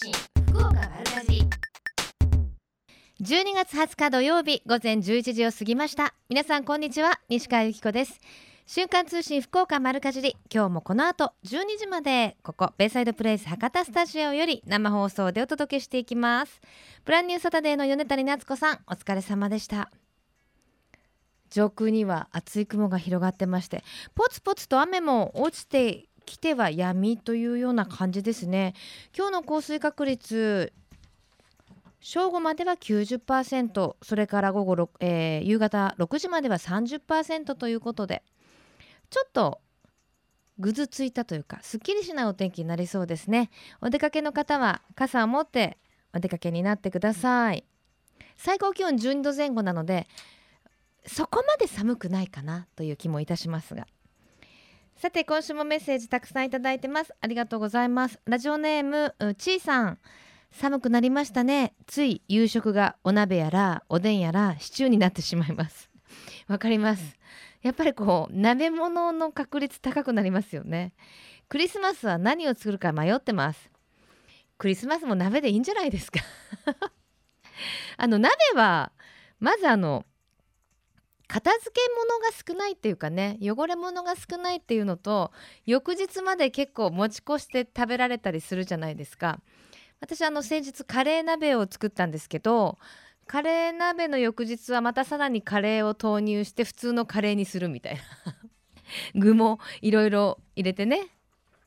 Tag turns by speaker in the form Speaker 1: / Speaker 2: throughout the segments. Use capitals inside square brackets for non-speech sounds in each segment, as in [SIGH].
Speaker 1: 信福岡丸かじ
Speaker 2: 12月20日土曜日午前11時を過ぎました。皆さんこんにちは。西川由紀子です。瞬間通信福岡丸かじり今日もこの後12時までここベイサイドプレイス博多スタジオより生放送でお届けしていきます。プランニューサタデーの米谷夏子さんお疲れ様でした。上空には厚い雲が広がってましてポツポツと雨も落ちてきては闇というような感じですね。今日の降水確率正午までは90%それから午後、6えー夕方6時までは30%ということでちょっとぐずついたというかすっきりしないお天気になりそうですね。お出かけの方は傘を持ってお出かけになってください。最高気温12度前後なのでそこまで寒くないかなという気もいたしますが。さて今週もメッセージたくさんいただいてます。ありがとうございます。ラジオネームちーさん。寒くなりましたね。つい夕食がお鍋やらおでんやらシチューになってしまいます。[LAUGHS] わかります。やっぱりこう鍋物の確率高くなりますよね。クリスマスは何を作るか迷ってます。クリスマスも鍋でいいんじゃないですか。[LAUGHS] あの鍋はまずあの片付け物が少ないっていうかね汚れ物が少ないっていうのと翌日まで結構持ち越して食べられたりするじゃないですか。私あの先日カレー鍋を作ったんですけどカレー鍋の翌日はまたさらにカレーを投入して普通のカレーにするみたいな。[LAUGHS] 具もいろいろ入れてね。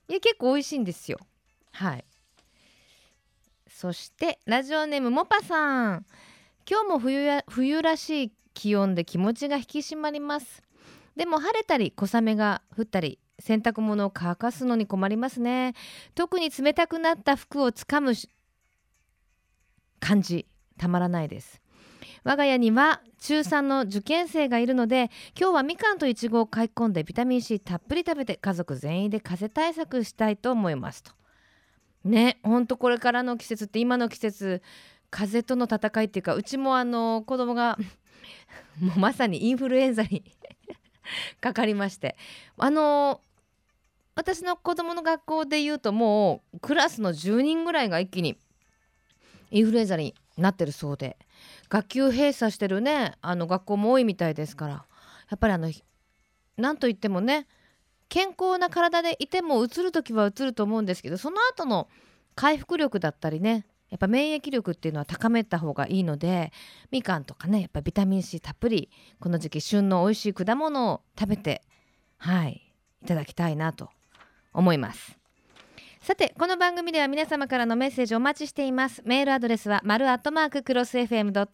Speaker 2: いや結構美味しいんですよ。はい。そしてラジオネームもぱさん。今日も冬や冬らしい気温で気持ちが引き締まります。でも晴れたり小雨が降ったり洗濯物を乾かすのに困りますね。特に冷たくなった服をつかむ感じたまらないです。我が家には中3の受験生がいるので今日はみかんといちごを買い込んでビタミン C たっぷり食べて家族全員で風邪対策したいと思いますと。ねほんとこれからの季節って今の季節風邪との戦いっていうかうちもあの子供が [LAUGHS] もうまさにインフルエンザに [LAUGHS] かかりまして。あの私の子供の学校で言うともうクラスの10人ぐらいが一気にインフルエンザになってるそうで。学級閉鎖してるね。あの学校も多いみたいですから。やっぱりあのなんといってもね健康な体でいてもうつる時はうつると思うんですけどその後の回復力だったりねやっぱ免疫力っていうのは高めた方がいいのでみかんとかねやっぱビタミン C たっぷりこの時期旬の美味しい果物を食べてはいいただきたいなと思います。さてこの番組では皆様からのメッセージお待ちしています。メールアドレスは丸アットマーククロス FM.co.jp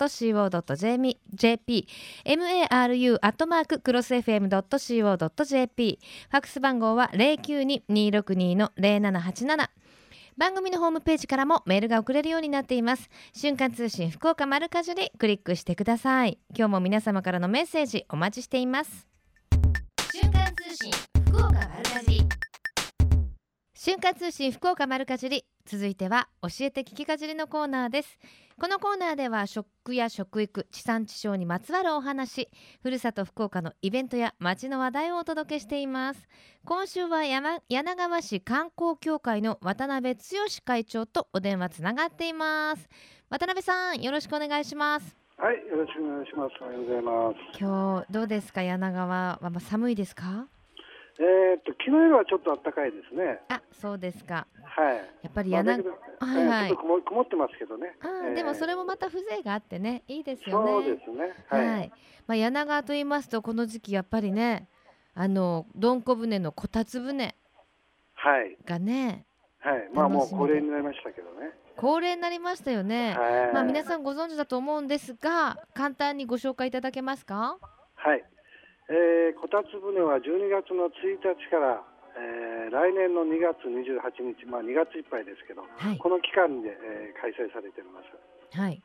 Speaker 2: maru アットマーククロス FM.co.jp ファックス番号は092-262の0787番組のホームページからもメールが送れるようになっています。瞬間通信福岡丸かじりクリックしてください。今日も皆様からのメッセージお待ちしています。
Speaker 1: 瞬間通信福岡丸かじり
Speaker 2: 瞬間通信福岡丸かじり。続いては教えて聞きかじりのコーナーです。このコーナーでは食や食育地産地消にまつわるお話ふるさと福岡のイベントや街の話題をお届けしています。今週は山柳川市観光協会の渡辺剛会長とお電話つながっています。渡辺さんよろしくお願いします。
Speaker 3: はい、よろしくお願いします。おはようございます。
Speaker 2: 今日どうですか？柳川はまあ寒いですか？
Speaker 3: えーっと、昨日よりはちょっと暖かいですね。
Speaker 2: あそうですか
Speaker 3: はい。
Speaker 2: やっぱり
Speaker 3: まあ、だ
Speaker 2: 柳
Speaker 3: けど、
Speaker 2: はいはい
Speaker 3: えーちょっと曇曇ってますけどね。
Speaker 2: あー
Speaker 3: えー
Speaker 2: でもそれもまた風情があってねいいですよね
Speaker 3: そうですね。
Speaker 2: は、
Speaker 3: はいい。
Speaker 2: まあ、柳川と言いますとこの時期やっぱりねあのどんこ船のこたつ船
Speaker 3: はい。
Speaker 2: がね
Speaker 3: はい。まあ、もう恒例になりましたけどね。
Speaker 2: 恒例になりましたよね、
Speaker 3: はい。
Speaker 2: まあ、皆さんご存知だと思うんですが簡単にご紹介いただけますか？
Speaker 3: はい。えーこたつ船は12月の1日から、えー来年の2月28日、まあ、2月いっぱいですけど、
Speaker 2: はい。
Speaker 3: この期間で、えー開催されています。
Speaker 2: はい。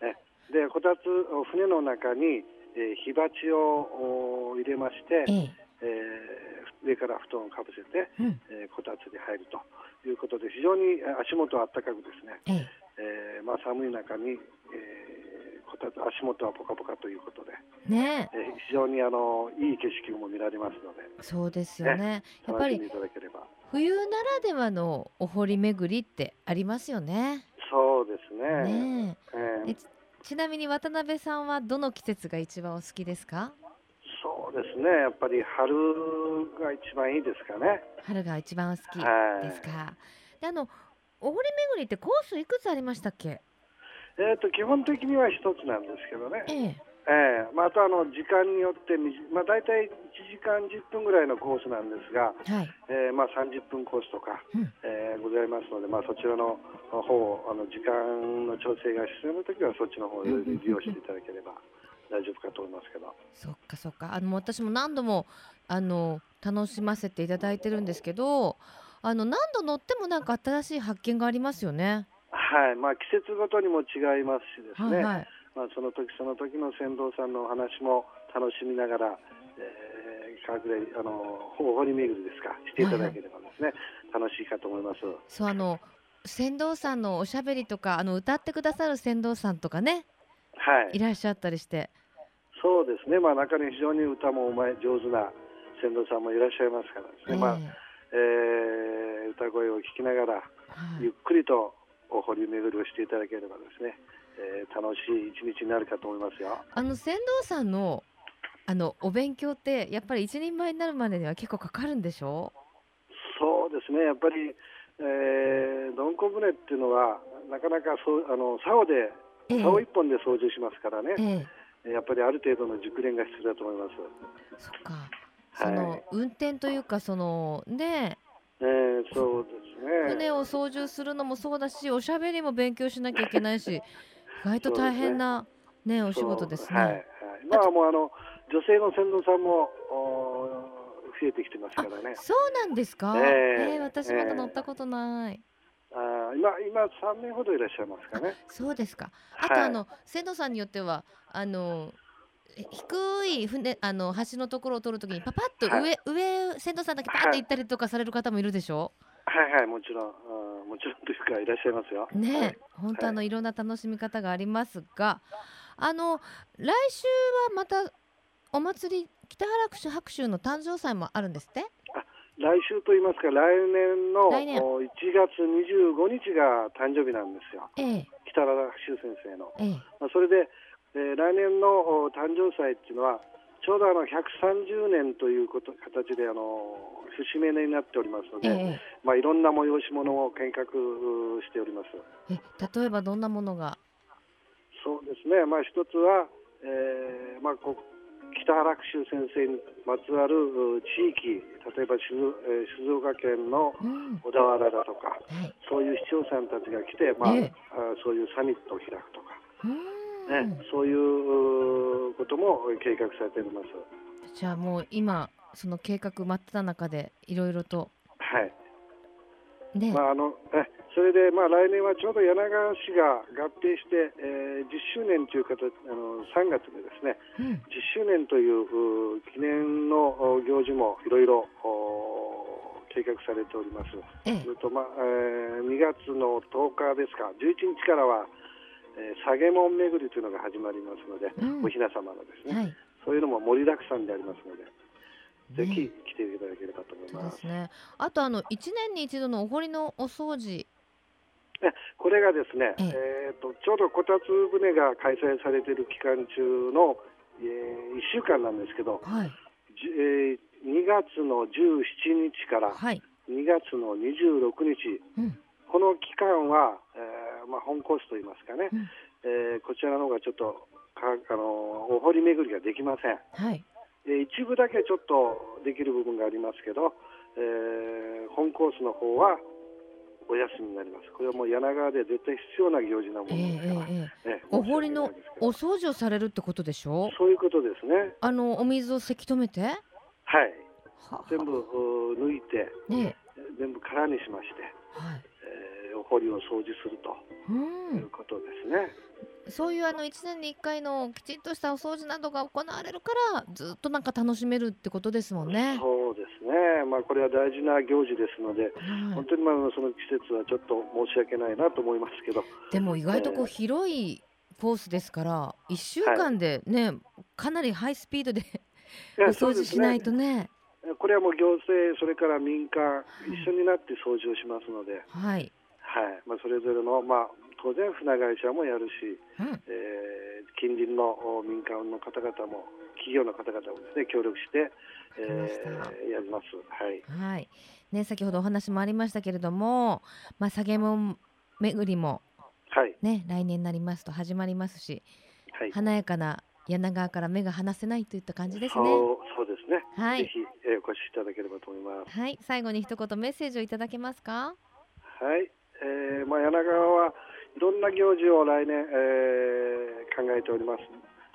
Speaker 3: で、こたつ、船の中に、えー火鉢をお入れまして、
Speaker 2: ええ。
Speaker 3: えー上から布団をかぶせて、
Speaker 2: うん。
Speaker 3: えーこたつに入るということで非常にえー足元は暖かくですね、
Speaker 2: え。
Speaker 3: えーまあ、寒い中に、えー足元はポカポカということで、
Speaker 2: えね。
Speaker 3: えー非常にあのいい景色も見られますので。
Speaker 2: えそうですよね。やっぱり冬ならではのお堀巡りってありますよね。
Speaker 3: そですね。
Speaker 2: ね
Speaker 3: え。
Speaker 2: え
Speaker 3: え
Speaker 2: ちちなみに渡辺さんはどの季節が一番お好きですか？
Speaker 3: そうですね。やっぱり春が一番いいですかね。
Speaker 2: 春が一番好き
Speaker 3: はい
Speaker 2: ですか、であのお堀巡りってコースいくつありましたっけ？
Speaker 3: えっ、と基本的には一つなんですけどね。
Speaker 2: ええ
Speaker 3: ええまあ、あとあの時間によってまあ、大体1時間10分ぐらいのコースなんですが、
Speaker 2: はい
Speaker 3: えーまあ、30分コースとか、
Speaker 2: うん
Speaker 3: えーございますので、まあ、そちらの方をあの時間の調整が必要な時はそっちの方を利用していただければ大丈夫かと思いますけど。
Speaker 2: そっかそっかあの私も何度もあの楽しませていただいてるんですけどあの何度乗ってもなんか新しい発見がありますよね。
Speaker 3: はい。まあ、季節ごとにも違いますしですね、
Speaker 2: はいはい。
Speaker 3: まあ、その時その時の船頭さんのお話も楽しみながら、えー、川暮あのほ掘り巡りですかしていただければですね、楽しいかと思います。
Speaker 2: そうあの船頭さんのおしゃべりとかあの歌ってくださる船頭さんとかね。
Speaker 3: はい。
Speaker 2: いらっしゃったりして。
Speaker 3: そうですね、まあ、中に非常に歌もうまい上手な船頭さんもいらっしゃいますからですね、まあ
Speaker 2: え。
Speaker 3: えー歌声を聞きながら、
Speaker 2: はい。
Speaker 3: ゆっくりとお堀巡りをしていただければですね、えー楽しい一日になるかと思いますよ。
Speaker 2: あの船頭さんのあのお勉強ってやっぱり一人前になるまでには結構かかるんでしょ？
Speaker 3: そうですね、やっぱり、えー、どんこ船っていうのは、なかなかそうあの竿で、
Speaker 2: ええ。
Speaker 3: 竿一本で操縦しますからね、
Speaker 2: ええ。
Speaker 3: やっぱりある程度の熟練が必要だと思います。
Speaker 2: そっか。
Speaker 3: はい。
Speaker 2: その、運転というかそのね。
Speaker 3: えー、そうで。
Speaker 2: 船を操縦するのもそうだしおしゃべりも勉強しなきゃいけないし [LAUGHS] 意外と大変なねお仕事ですね。
Speaker 3: はいはい、今はもうあの女性の船頭さんもお増えてきてますからね。
Speaker 2: そうなんですか、
Speaker 3: ええ。
Speaker 2: えー私まだ乗ったことない、
Speaker 3: あー今今三名ほどいらっしゃいますかね。
Speaker 2: そうですか。あと、
Speaker 3: はい。
Speaker 2: あの船頭さんによってはあのえ低い船あの橋のところを通るときにパパッと上、上船頭さんだけパーって行ったりとかされる方もいるでしょ、
Speaker 3: はいはいもちろん、うん、もちろんというかいらっしゃいますよ。
Speaker 2: ねえ、
Speaker 3: はい
Speaker 2: 本当あのいろんな楽しみ方がありますが、あの来週はまたお祭り北原白秋の誕生祭もあるんですって？
Speaker 3: 来週と言いますか来年の
Speaker 2: 来年
Speaker 3: お1月25日が誕生日なんですよ。
Speaker 2: ええ
Speaker 3: 北原修先生の。
Speaker 2: ええ
Speaker 3: まあ、それで、えー来年のお誕生祭っていうのはちょうどあの130年ということ形であの節目になっておりますので、
Speaker 2: ええ。
Speaker 3: まあ、いろんな催し物を計画しております。
Speaker 2: え例えばどんなものが？
Speaker 3: そうですね、まあ、一つは、えーまあ、こ北原久先生にまつわるう地域、例えば静,、えー静岡県の
Speaker 2: うん。
Speaker 3: 小田原だとか、
Speaker 2: はい。
Speaker 3: そういう市長さんたちが来て、まあ
Speaker 2: ええ。
Speaker 3: あそういうサミットを開くとか、
Speaker 2: うーん
Speaker 3: ねそういううことも計画されております。
Speaker 2: じゃあもう今その計画真っ只中でいろいろと
Speaker 3: はい
Speaker 2: ね、
Speaker 3: まああのえそれで、まあ、来年はちょうど柳川市が合併して、えー10周年という形あの3月でですね
Speaker 2: うん
Speaker 3: 10周年というう記念のお行事もいろいろお計画されております。
Speaker 2: ええ
Speaker 3: と、まあえー2月の10日ですか11日からは、えー、下げ門巡りというのが始まりますので、
Speaker 2: うん。
Speaker 3: おひな様のですね、
Speaker 2: はい。
Speaker 3: そういうのも盛りだくさんでありますので、ぜひ
Speaker 2: ね
Speaker 3: 来ていただければと思いま。
Speaker 2: す。すね。あとあの一年に一度のお堀のお掃除。
Speaker 3: えこれがですね、
Speaker 2: え
Speaker 3: え。ー、とちょうどこたつ船が開催されている期間中の、え1週間なんですけど、
Speaker 2: はい。
Speaker 3: じえー2月の17日から
Speaker 2: はい。
Speaker 3: 2月の26日、
Speaker 2: うん。
Speaker 3: この期間は、えーまあ、本コースといいますかね、
Speaker 2: うん。
Speaker 3: えーこちらの方がちょっとかあのお堀巡りができません。
Speaker 2: はい。
Speaker 3: で一部だけちょっとできる部分がありますけど、えー本コースの方はお休みになります。これはもう柳川で絶対必要な行事なもの
Speaker 2: ええ
Speaker 3: ですから、
Speaker 2: ええええ。
Speaker 3: ええ
Speaker 2: お堀のお掃除をされるってことでしょ？
Speaker 3: そういうことですね。
Speaker 2: あのお水をせき止めて？は
Speaker 3: はい。
Speaker 2: あ。
Speaker 3: 全部う抜いて、
Speaker 2: ね
Speaker 3: 全部空にしまして、
Speaker 2: はい。
Speaker 3: えーお堀を掃除すると
Speaker 2: う
Speaker 3: いうんことですね。
Speaker 2: そういうあの1年に1回のきちんとしたお掃除などが行われるからずっとなんか楽しめるってことですもんね。
Speaker 3: そうですね。まあこれは大事な行事ですので、
Speaker 2: はい
Speaker 3: 本当にまあその季節はちょっと申し訳ないなと思いますけど、
Speaker 2: でも意外とこう
Speaker 3: ええ
Speaker 2: 広いコースですから1週間でね、かなりハイスピードで [LAUGHS] お掃除しないとね。
Speaker 3: これはもう行政、それから民間、一緒になって掃除をしますので、
Speaker 2: はい
Speaker 3: はいまあ、それぞれの、まあ、当然船会社もやるし、
Speaker 2: うん
Speaker 3: えー近隣のお民間の方々も企業の方々もですね協力して、えーやります。はい。
Speaker 2: はいね先ほどお話もありましたけれどもまあ下げも巡りも
Speaker 3: はい。
Speaker 2: ね来年になりますと始まりますし
Speaker 3: はい。
Speaker 2: 華やかな柳川から目が離せないといった感じですね
Speaker 3: そうそうですね。
Speaker 2: はい
Speaker 3: ぜひ、えーお越しいただければと思います。
Speaker 2: はい最後に一言メッセージをいただけますか？
Speaker 3: はい。えーまあ柳川はいろんな行事を来年、えー考えております。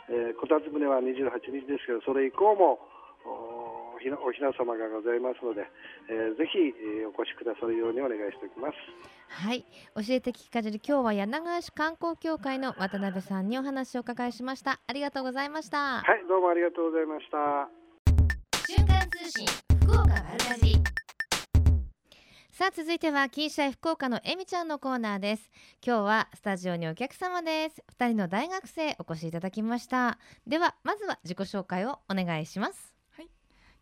Speaker 3: えーこたつ船は28日ですけど、それ以降もおひなおひな様がございますので、えーぜひ、えーお越しくださるようにお願いしておきます。
Speaker 2: はい教えて聞きかじり今日は柳川市観光協会の渡辺さんにお話をお伺いしましたありがとうございました
Speaker 3: はい、どうもありがとうございました。
Speaker 1: 瞬間通信福岡丸かじり
Speaker 2: さあ続いては金シャイ福岡のえみちゃんのコーナーです。今日はスタジオにお客様です。二人の大学生お越しいただきました。ではまずは自己紹介をお願いします。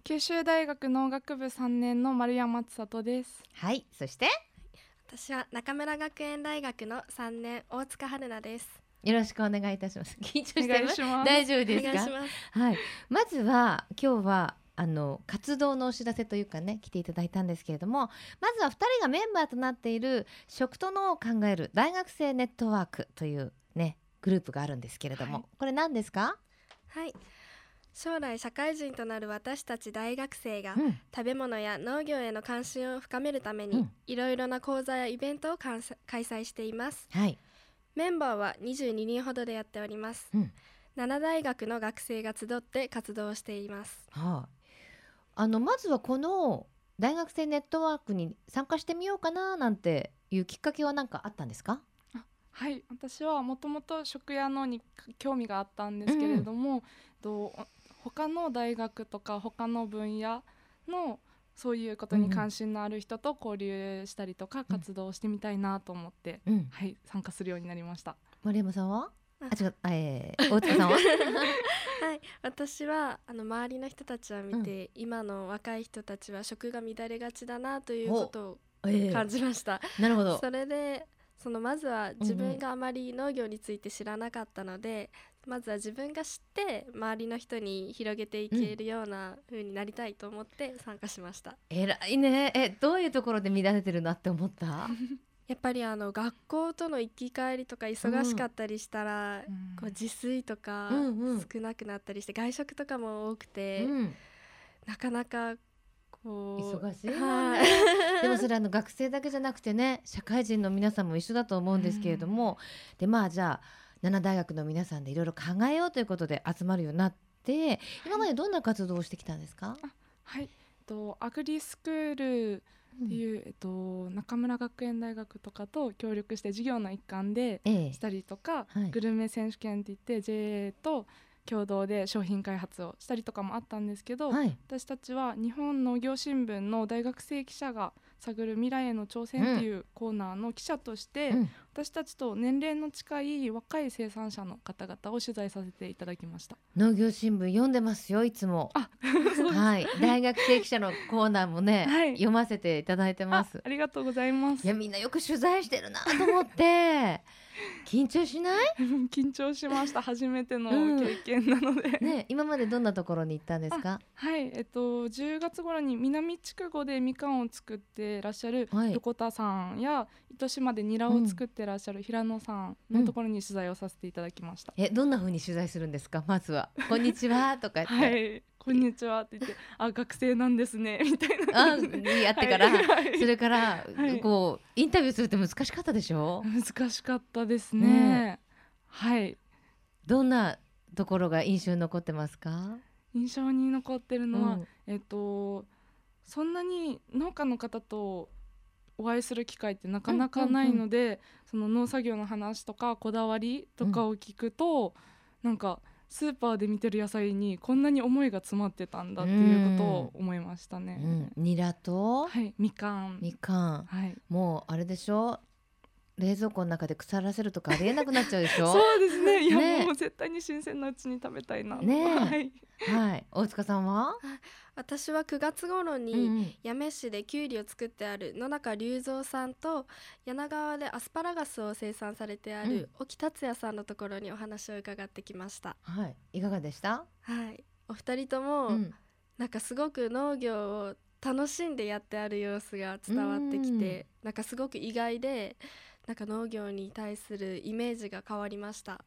Speaker 4: 九州大学農学部3年の丸山千里です。
Speaker 2: はい。そして？
Speaker 5: 私は中村学園大学の3年大塚春奈です。
Speaker 2: よろしくお願いいたします。緊張してます
Speaker 4: いします。
Speaker 2: 大丈夫
Speaker 5: お
Speaker 2: ですか？はい。まずは今日はあの活動のお知らせというかね来ていただいたんですけれどもまずは2人がメンバーとなっている食と脳を考える大学生ネットワークというねグループがあるんですけれども、
Speaker 4: はい
Speaker 2: これ何ですか、
Speaker 5: はい。将来社会人となる私たち大学生が
Speaker 2: うん
Speaker 5: 食べ物や農業への関心を深めるために
Speaker 2: うん
Speaker 5: いろいろな講座やイベントを開催しています。
Speaker 2: はい
Speaker 5: メンバーは22人ほどでやっております。
Speaker 2: うん
Speaker 5: 7大学の学生が集って活動しています。
Speaker 2: はい、あのまずはこの大学生ネットワークに参加してみようかななんていうきっかけは何かあったんですか？
Speaker 4: はい、私はもともと食や農に興味があったんですけれども、と他の大学とか他の分野のそういうことに関心のある人と交流したりとか活動をしてみたいなと思って、
Speaker 2: うん、
Speaker 4: はい、参加するようになりました。
Speaker 2: 丸山さんは？
Speaker 5: あ
Speaker 2: あ違う、あえー、大塚さんは？[LAUGHS]
Speaker 5: はい、私はあの周りの人たちを見て、今の若い人たちは食が乱れがちだなということを
Speaker 2: え
Speaker 5: 感じました。
Speaker 2: なるほど。
Speaker 5: それでそのまずは自分があまり農業について知らなかったので、まずは自分が知って周りの人に広げていけるような風になりたいと思って参加しました。
Speaker 2: 偉いね。えどういうところで乱れてるなって思った？[LAUGHS]
Speaker 5: やっぱりあの学校との行き帰りとか忙しかったりしたら、
Speaker 4: うん。
Speaker 5: こう自炊とか
Speaker 2: うんうん。
Speaker 5: 少なくなったりして、外食とかも多くて、
Speaker 2: うん、
Speaker 5: なかなかこう
Speaker 2: 忙しい。
Speaker 5: はい。[LAUGHS]
Speaker 2: でもそれあの学生だけじゃなくてね社会人の皆さんも一緒だと思うんですけれども、でまあじゃあ七大学の皆さんでいろいろ考えようということで集まるようになって今までどんな活動をしてきたんですか、
Speaker 4: はい、とアグリスクールっていう、えっと中村学園大学とかと協力して授業の一環で
Speaker 2: ええ。
Speaker 4: したりとか、
Speaker 2: はい。
Speaker 4: グルメ選手権って言って JA と共同で商品開発をしたりとかもあったんですけど、
Speaker 2: はい。
Speaker 4: 私たちは日本農業新聞の大学生記者が探る未来への挑戦っていうコーナーの記者として、
Speaker 2: うん
Speaker 4: 私たちと年齢の近い若い生産者の方々を取材させていただきました。
Speaker 2: 農業新聞読んでますよいつも。はい、大学生記者のコーナーもね、
Speaker 4: はい
Speaker 2: 読ませていただいてま
Speaker 4: あ
Speaker 2: す。
Speaker 4: ありがとうございます
Speaker 2: いや。みんなよく取材してるなと思って緊張しない？[LAUGHS]
Speaker 4: 緊張しました。初めての
Speaker 2: うん
Speaker 4: 経験なので。
Speaker 2: ね今までどんなところに行ったんですか？
Speaker 4: はい、えっと10月頃に南筑後でみかんを作ってらっしゃる
Speaker 2: はい
Speaker 4: 横田さんや糸島でニラを作ってらっしゃる平野さんのところに取材をさせていただきました。
Speaker 2: えどんな風に取材するんですか？まずはこんにちはとか言って。
Speaker 4: はい、こんにちは。って言って、あ学生なんですね。[LAUGHS] みたいな
Speaker 2: あ
Speaker 4: 感じで。
Speaker 2: やってから、それから、
Speaker 4: はい。
Speaker 2: こうインタビューするって難しかったでしょ？
Speaker 4: 難しかったです
Speaker 2: ね。
Speaker 4: ね。はい、
Speaker 2: どんなところが印象に残ってますか？
Speaker 4: 印象に残ってるのは、
Speaker 2: うん。
Speaker 4: えっとそんなに農家の方とお会いする機会ってなかなかないので、その農作業の話とかこだわりとかを聞くと、なんかスーパーで見てる野菜にこんなに思いが詰まってたんだっていうことを思いましたね。
Speaker 2: うん、ニラと？
Speaker 4: はい、みかん。
Speaker 2: みかん、
Speaker 4: はい、
Speaker 2: もうあれでしょ？冷蔵庫の中で腐らせるとかありえなくなっちゃうでしょ？[LAUGHS]
Speaker 4: そうですね。いや
Speaker 2: ね
Speaker 4: もう絶対に新鮮なうちに食べたいな。
Speaker 2: ね。え
Speaker 4: はい。
Speaker 2: はい。大塚さんは、
Speaker 5: 私は9月頃に、八女市できゅうりを作ってある野中隆三さんと柳川でアスパラガスを生産されてあ
Speaker 2: うん。
Speaker 5: る沖達也さんのところにお話を伺ってきました。
Speaker 2: はい。いかがでした、
Speaker 5: はい、お二人とも、
Speaker 2: うん。
Speaker 5: なんかすごく農業を楽しんでやってある様子が伝わってきて、なんかすごく意外でなんか農業に対するイメージが変わりました。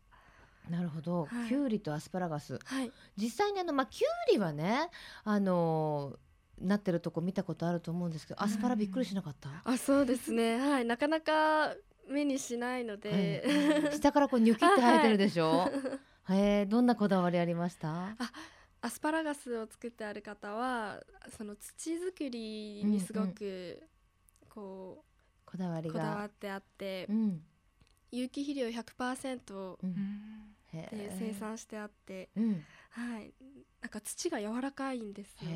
Speaker 2: なるほど、
Speaker 5: はい。
Speaker 2: きゅうりとアスパラガス。
Speaker 5: はい、
Speaker 2: 実際にあのまあきゅうりはねあのーなってるとこ見たことあると思うんですけどアスパラびっくりしなかった、
Speaker 5: あそうですね。はい。なかなか目にしないので、
Speaker 2: 下からこうニョキって生えてるでしょ、へえどんなこだわりありました？
Speaker 5: アスパラガスを作ってある方はその土作りにすごくこ
Speaker 2: こだわり
Speaker 5: うこだわ
Speaker 2: が
Speaker 5: ってあって、
Speaker 2: うん。
Speaker 5: 有機肥料100%
Speaker 2: うん。へ
Speaker 5: で
Speaker 2: え。
Speaker 5: 生産してあって、
Speaker 2: うん。
Speaker 5: はい。なんか土が柔らかいんですよ。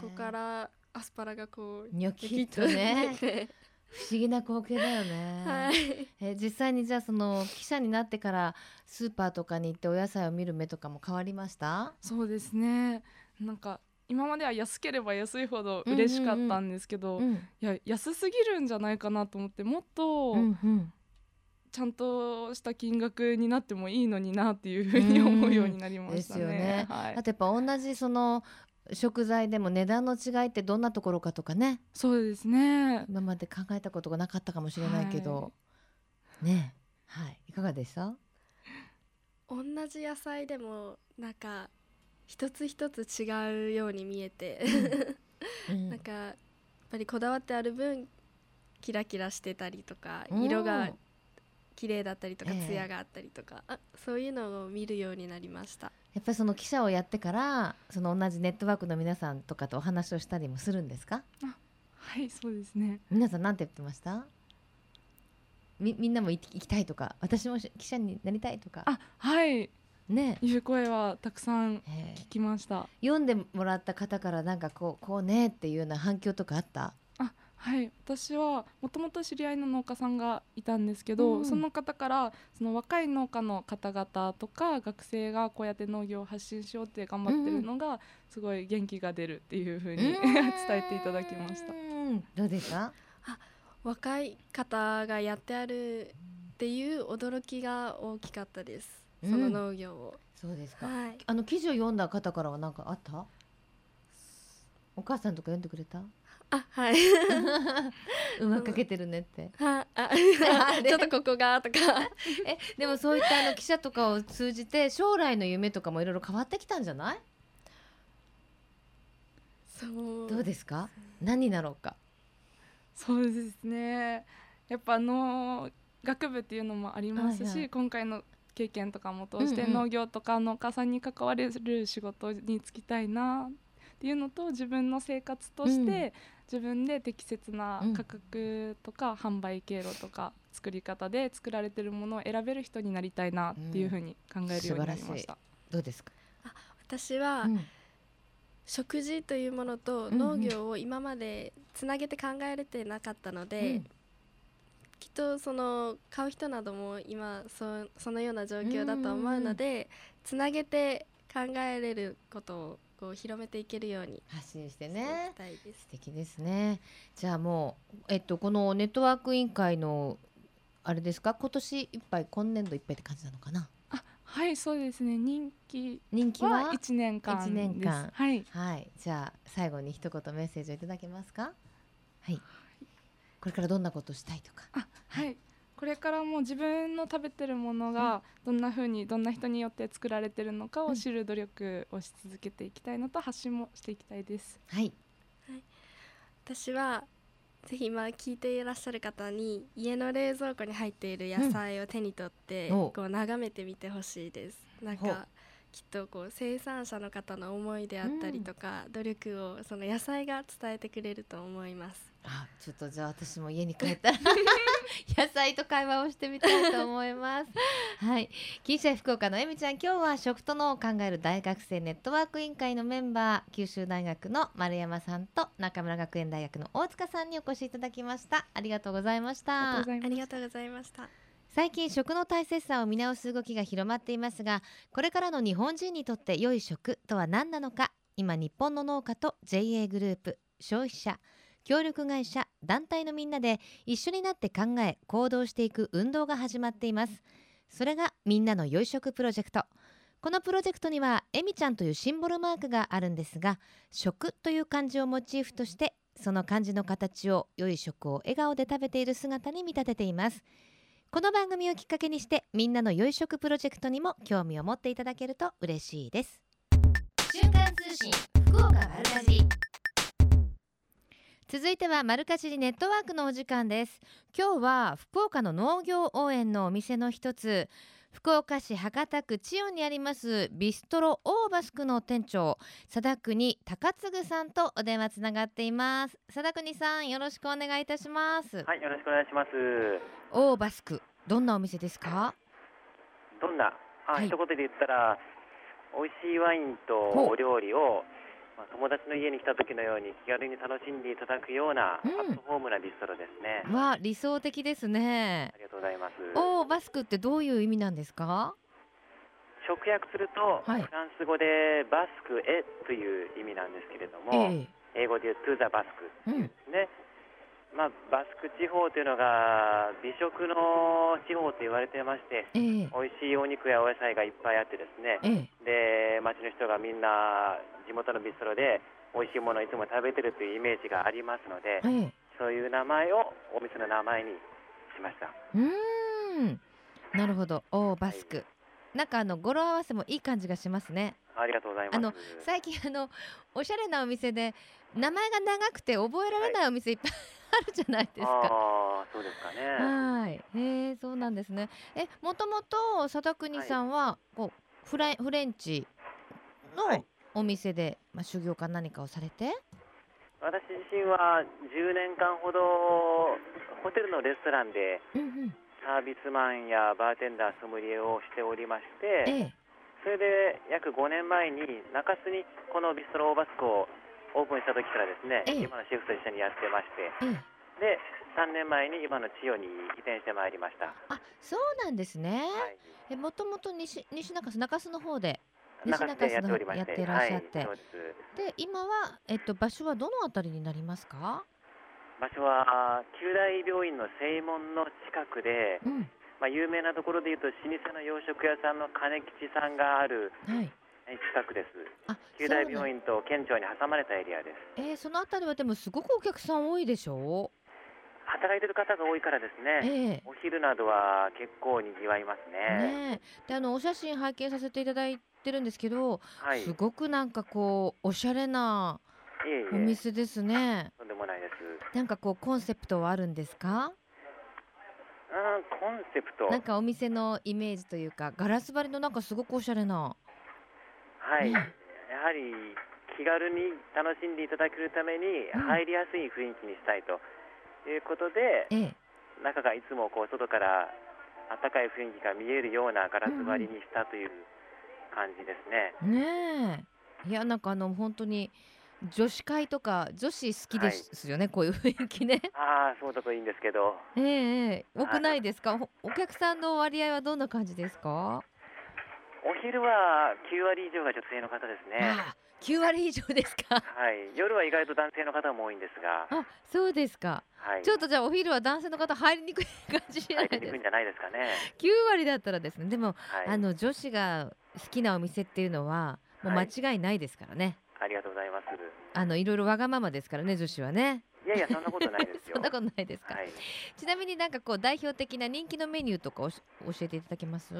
Speaker 5: そこからアスパラがこう
Speaker 2: ニョキッと [LAUGHS] ね。不思議な光景だよね、
Speaker 5: はい。
Speaker 2: え実際にじゃあその記者になってからスーパーとかに行ってお野菜を見る目とかも変わりました？
Speaker 4: そうですね。なんか今までは安ければ安いほど嬉しかったんですけど、い
Speaker 2: うん。
Speaker 4: や安すぎるんじゃないかなと思ってもっと
Speaker 2: うんうん。
Speaker 4: ちゃんとした金額になってもいいのになっていうふうに思うようになりましたね。
Speaker 2: ですよね。
Speaker 4: はい。
Speaker 2: あとやっぱ同じその食材でも値段の違いってどんなところかとかね。
Speaker 4: そうですね。
Speaker 2: 今まで考えたことがなかったかもしれないけど、ね。はい。いかがでした？
Speaker 5: 同じ野菜でもなんか一つ一つ違うように見えて、
Speaker 2: うん。
Speaker 5: なんかやっぱりこだわってある分キラキラしてたりとか
Speaker 2: うん。
Speaker 5: 色が綺麗だったりとか
Speaker 2: ええ。
Speaker 5: 艶があったりとか、あそういうのを見るようになりました。
Speaker 2: やっぱりその記者をやってからその同じネットワークの皆さんとかとお話をしたりもするんですか？
Speaker 4: はいそうですね。
Speaker 2: 皆さんなんて言ってました？みみんなも行き行きたいとか私も記者になりたいとか。
Speaker 4: あはい
Speaker 2: ね。
Speaker 4: いう声はたくさん
Speaker 2: え
Speaker 4: 聞きました。
Speaker 2: 読んでもらった方からなんかこうこうねっていうような反響とかあった？
Speaker 4: あはい。私はもともと知り合いの農家さんがいたんですけど、
Speaker 2: うん。
Speaker 4: その方からその若い農家の方々とか学生がこうやって農業を発信しようって頑張ってるのがすごい元気が出るっていう風に [LAUGHS] 伝えていただきました。
Speaker 2: うんどうですか
Speaker 5: 若い方がやってあるっていう驚きが大きかったですその農業を、
Speaker 2: そうですか。
Speaker 5: はい。
Speaker 2: あの記事を読んだ方からは何かあった？お母さんとか読んでくれた？
Speaker 5: あはい。[LAUGHS]
Speaker 2: うまく書けてるねって。[LAUGHS]
Speaker 5: は [LAUGHS] あ
Speaker 2: れ？
Speaker 5: ちょっとここがとか。
Speaker 2: えでもそういったあの記者とかを通じて将来の夢とかもいろいろ変わってきたんじゃない？
Speaker 5: そう。
Speaker 2: どうですか？何になろうか？
Speaker 4: そうですね。やっぱ農学部っていうのもありますし、
Speaker 2: はいはい。
Speaker 4: 今回の経験とかも通して農業とか農家さんに関われる仕事に就きたいなっていうのと自分の生活として自分で適切な価格とか販売経路とか作り方で作られてるものを選べる人になりたいなっていうふうに考えるようになりました。
Speaker 2: どうですか、
Speaker 5: 私は、
Speaker 2: うん。
Speaker 5: 食事というものと農業を今までつなげて考えれてなかったので、
Speaker 2: うん
Speaker 5: きっとその買う人なども今そそのような状況だと思うので、つなげて考えれることをこう広めていけるように
Speaker 2: 発信して
Speaker 5: してい
Speaker 2: ね
Speaker 5: きたいです。
Speaker 2: 素敵ですね。じゃあもうえっとこのネットワーク委員会のあれですか？今年いっぱい今年度いっぱいって感じなのかな？
Speaker 4: あはいそうですね。人気
Speaker 2: 人気
Speaker 4: は？
Speaker 2: は
Speaker 4: 1年間です。
Speaker 2: 一年間。
Speaker 4: はい。
Speaker 2: はい。じゃあ最後に一言メッセージをいただけますか？はいこれからどんなことしたいとか。
Speaker 4: あはい。これからも自分の食べてるものがどんな風にどんな人によって作られてるのかを知る努力をし続けていきたいのと発信もしていきたいです。
Speaker 2: はい。
Speaker 5: 私はぜひ今聞いていらっしゃる方に家の冷蔵庫に入っている野菜を手に取って、こう眺めてみてほしいです。なん
Speaker 2: ほう。
Speaker 5: かきっとこう生産者の方の思いであったりとか、努力をその野菜が伝えてくれると思います。
Speaker 2: あちょっとじゃあ私も家に帰ったら [LAUGHS] 野菜と会話をしてみたいと思います。[LAUGHS] はい。金シェ福岡のえみちゃん今日は食と脳を考える大学生ネットワーク委員会のメンバー九州大学の丸山さんと中村学園大学の大塚さんにお越しいただきました。ありがとうございました。
Speaker 5: ありがとうございました。
Speaker 2: 最近食の大切さを見直す動きが広まっていますがこれからの日本人にとって良い食とは何なのか。今日本の農家と JA グループ消費者協力会社団体のみんなで一緒になって考え行動していく運動が始まっています。それがみんなの良い食プロジェクト。このプロジェクトにはえみちゃんというシンボルマークがあるんですが食という漢字をモチーフとしてその漢字の形を良い食を笑顔で食べている姿に見立てています。この番組をきっかけにしてみんなの良い食プロジェクトにも興味を持っていただけると嬉しいです。
Speaker 1: 瞬間通信福岡丸かじり。
Speaker 2: 続いてはマルカジリネットワークのお時間です。今日は福岡の農業応援のお店の一つ福岡市博多区千代にありますビストロオーバスクの店長佐田国高次さんとお電話つながっています。佐田国さんよろしくお願いいたします。
Speaker 6: はい、よろしくお願いします。
Speaker 2: オーバスクどんなお店ですか？
Speaker 6: どんな、あ、
Speaker 2: はい。
Speaker 6: 一言で言ったら、美味しいワインとお料理を、まあ、友達の家に来た時のように気軽に楽しんでいただくような、
Speaker 2: うん
Speaker 6: アットホームなビストロですね。
Speaker 2: わ理想的ですね
Speaker 6: ありがとうございます。
Speaker 2: オーバスクってどういう意味なんですか？
Speaker 6: 直訳すると、
Speaker 2: はい
Speaker 6: フランス語でバスクへという意味なんですけれども、
Speaker 2: え
Speaker 6: 英語で言う to the バスク
Speaker 2: えうん
Speaker 6: ね。まあ、バスク地方というのが美食の地方と言われていまして、
Speaker 2: ええ。
Speaker 6: 美味しいお肉やお野菜がいっぱいあってですね、
Speaker 2: ええ。
Speaker 6: で町の人がみんな地元のビストロで美味しいものをいつも食べてるというイメージがありますので、
Speaker 2: ええ。
Speaker 6: そういう名前をお店の名前にしました。
Speaker 2: うーん。なるほど。オーバスク、なんかあの語呂合わせもいい感じがしますね。
Speaker 6: ありがとうございます。
Speaker 2: あの最近あのおしゃれなお店で名前が長くて覚えられないお店いっぱいあるじゃないですか。
Speaker 6: ああ、そうですかね。
Speaker 2: はい、へえ、そうなんですね。え、もともと佐田国さんは、こうフライフレンチの
Speaker 6: はい
Speaker 2: お店で、まあ修行か何かをされて、
Speaker 6: 私自身は10年間ほどホテルのレストランでサービスマンやバーテンダー、ソムリエをしておりまして、
Speaker 2: ええ、
Speaker 6: それで約5年前に中洲にこのビストロオーバスクをオープンした時からですね、
Speaker 2: ええ
Speaker 6: 今のシェフと一緒にやってまして、
Speaker 2: ええ、
Speaker 6: で3年前に今の千代に移転してまいりました。
Speaker 2: あ、そうなんですね。
Speaker 6: はい、
Speaker 2: え、もともと西西中洲中洲の方で西
Speaker 6: 中洲
Speaker 2: のやってらっしゃって、
Speaker 6: はい、で
Speaker 2: 今はえっと場所はどのあたりになりますか？
Speaker 6: 場所は九大病院の正門の近くで、
Speaker 2: うん、
Speaker 6: まあ、有名なところでいうと老舗の洋食屋さんの金吉さんがある
Speaker 2: はい。
Speaker 6: え近くです。
Speaker 2: あ、
Speaker 6: 九大病院と県庁に挟まれたエリアです。
Speaker 2: えーそのあたりはでもすごくお客さん多いでしょ？
Speaker 6: 働いてる方が多いからです
Speaker 2: う？ええ
Speaker 6: ね。お昼などは結構にぎわいますね。
Speaker 2: ねえであのお写真拝見させていただいてるんですけど、
Speaker 6: はい。い
Speaker 2: すごくなんかこうおしゃれな。お店ですね。
Speaker 6: とんでもないです。
Speaker 2: なんかこうコンセプトはあるんですか？
Speaker 6: うん、コンセプト。
Speaker 2: なんかお店のイメージというかガラス張りのなんかすごくおしゃれな。
Speaker 6: はい。
Speaker 2: ね
Speaker 6: やはり気軽に楽しんでいただけるために
Speaker 2: うん
Speaker 6: 入りやすい雰囲気にしたいということで、
Speaker 2: ええ
Speaker 6: 中がいつもこう外から暖かい雰囲気が見えるようなガラス張りにしたという感じですね。
Speaker 2: ねえいやなんかあの本当に女子会とか女子好きですよね、こういう雰囲気ね。
Speaker 6: ああ、そうだといいんですけど、
Speaker 2: ええええ多くないですか？ほお客さんの割合はどんな感じですか？
Speaker 6: お昼は9割以上が女性の方ですね。
Speaker 2: ああ、9割以上ですか？
Speaker 6: はい。夜は意外と男性の方も多いんですが、
Speaker 2: あ、そうですか。
Speaker 6: はい。
Speaker 2: ちょっとじゃあお昼は男性の方入りにくい感じじゃないですか。
Speaker 6: じゃないですかね。
Speaker 2: 9割だったらですね。でも、
Speaker 6: はい。
Speaker 2: あの女子が好きなお店っていうのはもう
Speaker 6: はい
Speaker 2: 間違いないですからね。
Speaker 6: ありがとうございます。
Speaker 2: あのいろいろわがままですからね女子はね。
Speaker 6: いやいや、そんなことないですよ。[LAUGHS]
Speaker 2: そんなことないですか？
Speaker 6: はい。
Speaker 2: ちなみになんかこう代表的な人気のメニューとか教えていただけます？